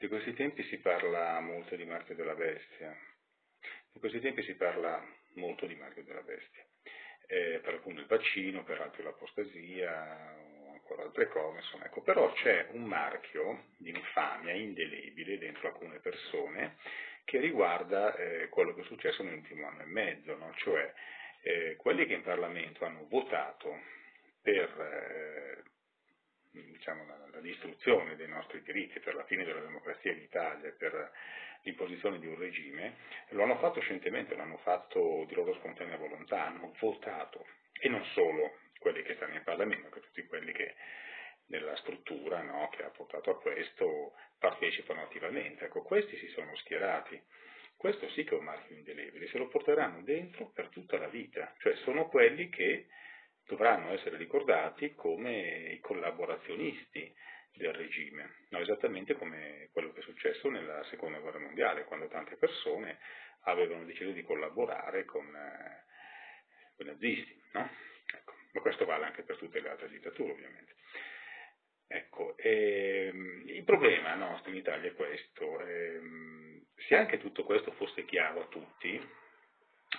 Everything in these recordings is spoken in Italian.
Di questi tempi si parla molto di marchio della bestia, di questi tempi si parla molto di marchio della bestia, eh, per alcuni il vaccino, per altri l'apostasia, ancora altre cose, insomma, ecco, però c'è un marchio di infamia indelebile dentro alcune persone che riguarda eh, quello che è successo nell'ultimo anno e mezzo, no? cioè eh, quelli che in Parlamento hanno votato per eh, diciamo, la, la, distruzione dei nostri diritti, per la fine della democrazia in Italia, per l'imposizione di un regime, lo hanno fatto scientemente, l'hanno fatto di loro spontanea volontà, hanno votato, e non solo quelli che stanno in Parlamento, ma tutti quelli che nella struttura no, che ha portato a questo partecipano attivamente. Ecco, questi si sono schierati. Questo sì che è un marchio indelebile, se lo porteranno dentro per tutta la vita, cioè sono quelli che dovranno essere ricordati come i collaborazionisti del regime, no? esattamente come quello che è successo nella seconda guerra mondiale, quando tante persone avevano deciso di collaborare con, eh, con i nazisti, no? ecco. ma questo vale anche per tutte le altre dittature ovviamente. Ecco, ehm, il problema nostro in Italia è questo, ehm, se anche tutto questo fosse chiaro a tutti,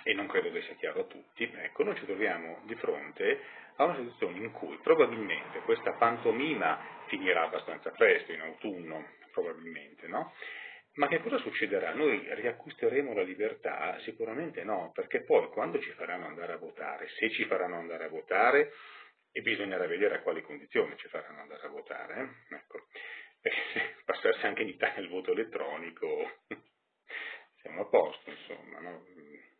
e non credo che sia chiaro a tutti, ecco, noi ci troviamo di fronte a una situazione in cui probabilmente questa pantomima finirà abbastanza presto, in autunno probabilmente, no? Ma che cosa succederà? Noi riacquisteremo la libertà? Sicuramente no, perché poi quando ci faranno andare a votare, se ci faranno andare a votare, e bisognerà vedere a quali condizioni ci faranno andare a votare, eh? ecco, se passasse anche in Italia il voto elettronico, siamo a posto, insomma, no?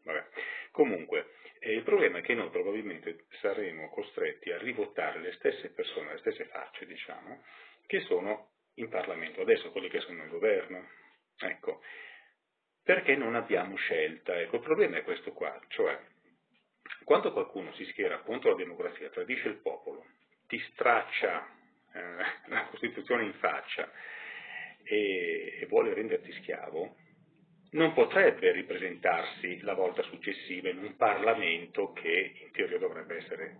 Vabbè. Comunque, eh, il problema è che noi probabilmente saremo costretti a rivotare le stesse persone, le stesse facce, diciamo, che sono in Parlamento adesso, quelli che sono nel governo. Ecco, perché non abbiamo scelta? Ecco, il problema è questo qua, cioè, quando qualcuno si schiera contro la democrazia, tradisce il popolo, ti straccia eh, la Costituzione in faccia e, e vuole renderti schiavo, non potrebbe ripresentarsi la volta successiva in un Parlamento che in teoria dovrebbe essere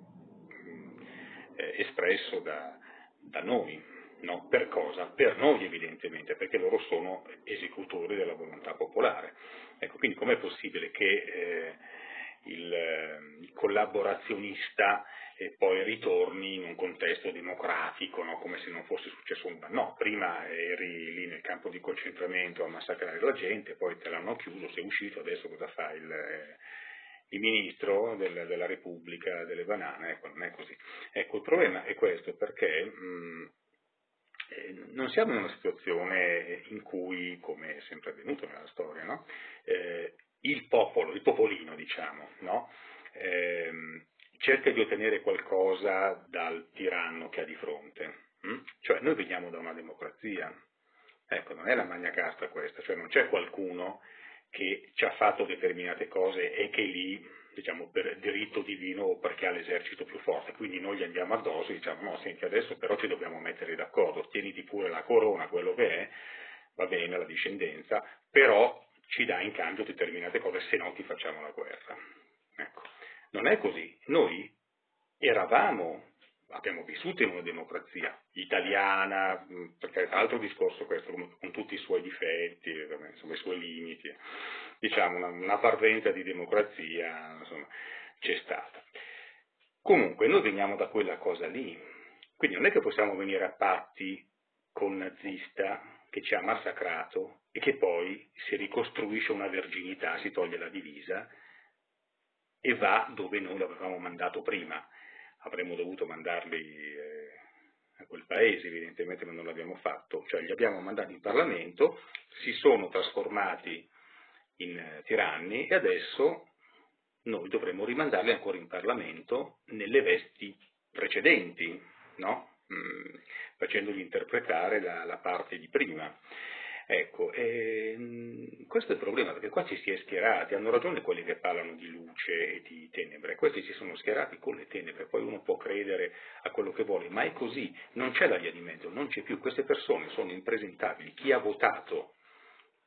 eh, espresso da, da noi. No? Per cosa? Per noi evidentemente, perché loro sono esecutori della volontà popolare. Ecco, quindi com'è possibile che eh, il, il collaborazionista e poi ritorni in un contesto democratico, no? come se non fosse successo un... No, prima eri lì nel campo di concentramento a massacrare la gente, poi te l'hanno chiuso, sei uscito, adesso cosa fa il, eh, il ministro del, della Repubblica delle banane? Ecco, non è così. Ecco, il problema è questo, perché mh, eh, non siamo in una situazione in cui, come è sempre avvenuto nella storia, no? eh, il popolo, il popolino, diciamo, no? eh, cerca di ottenere qualcosa dal tiranno che ha di fronte. Hm? Cioè noi veniamo da una democrazia, ecco, non è la magna casta questa, cioè non c'è qualcuno che ci ha fatto determinate cose e che lì, diciamo, per diritto divino o perché ha l'esercito più forte, quindi noi gli andiamo addosso e diciamo no, senti adesso però ci dobbiamo mettere d'accordo, tieniti pure la corona, quello che è, va bene la discendenza, però ci dà in cambio determinate cose, se no ti facciamo la guerra. Ecco. Non è così. Noi eravamo, abbiamo vissuto in una democrazia italiana, perché altro discorso questo, con tutti i suoi difetti, insomma, i suoi limiti, diciamo una, una parvenza di democrazia, insomma, c'è stata. Comunque, noi veniamo da quella cosa lì, quindi non è che possiamo venire a patti con nazista che ci ha massacrato e che poi si ricostruisce una verginità, si toglie la divisa e va dove noi l'avevamo mandato prima. Avremmo dovuto mandarli eh, a quel paese, evidentemente, ma non l'abbiamo fatto. Cioè li abbiamo mandati in Parlamento, si sono trasformati in eh, tiranni e adesso noi dovremmo rimandarli ancora in Parlamento nelle vesti precedenti, no? Facendogli interpretare la, la parte di prima. Ecco, ehm, questo è il problema, perché qua ci si è schierati, hanno ragione quelli che parlano di luce e di tenebre, questi si sono schierati con le tenebre, poi uno può credere a quello che vuole, ma è così, non c'è la via di mezzo, non c'è più, queste persone sono impresentabili, chi ha votato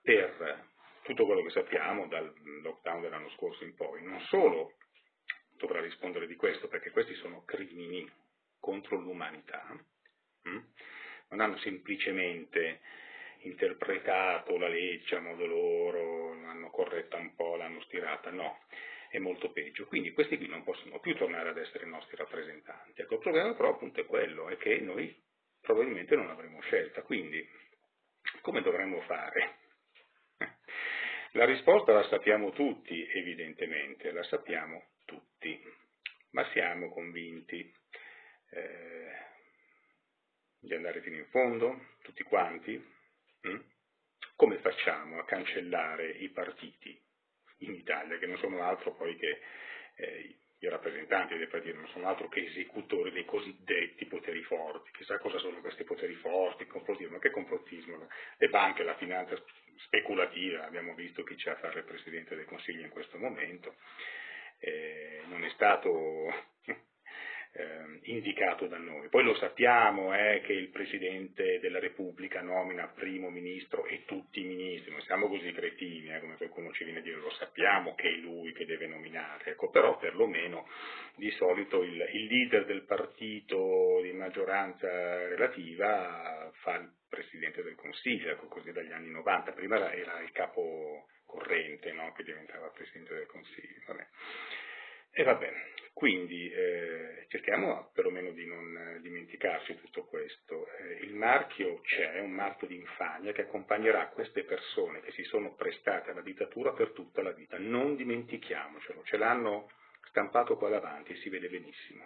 per tutto quello che sappiamo dal lockdown dell'anno scorso in poi, non solo dovrà rispondere di questo, perché questi sono crimini contro l'umanità, hm? non hanno semplicemente interpretato la legge a modo loro, l'hanno corretta un po', l'hanno stirata, no, è molto peggio. Quindi questi qui non possono più tornare ad essere i nostri rappresentanti. Ecco, il problema però appunto è quello, è che noi probabilmente non avremo scelta, quindi come dovremmo fare? La risposta la sappiamo tutti, evidentemente, la sappiamo tutti, ma siamo convinti eh, di andare fino in fondo, tutti quanti? Mm? Come facciamo a cancellare i partiti in Italia, che non sono altro poi che eh, i rappresentanti dei partiti, non sono altro che esecutori dei cosiddetti poteri forti. Chissà cosa sono questi poteri forti, il complottismo, che complottismo? Le banche, la finanza speculativa, abbiamo visto chi c'è a fare il Presidente del Consiglio in questo momento, eh, non è stato eh, indicato da noi. Poi lo sappiamo eh, che il Presidente della Repubblica nomina primo ministro e tutti i ministri, non siamo così cretini eh, come qualcuno ci viene a dire, lo sappiamo che è lui che deve nominare, ecco, però perlomeno di solito il, il leader del partito di maggioranza relativa fa il Presidente del Consiglio, ecco, così dagli anni 90, prima era, il capo corrente no, che diventava Presidente del Consiglio. Vabbè. E va bene, quindi eh, cerchiamo perlomeno di non dimenticarci tutto questo. Eh, il marchio c'è, è un marchio di infamia che accompagnerà queste persone che si sono prestate alla dittatura per tutta la vita. Non dimentichiamocelo, ce l'hanno stampato qua davanti, si vede benissimo.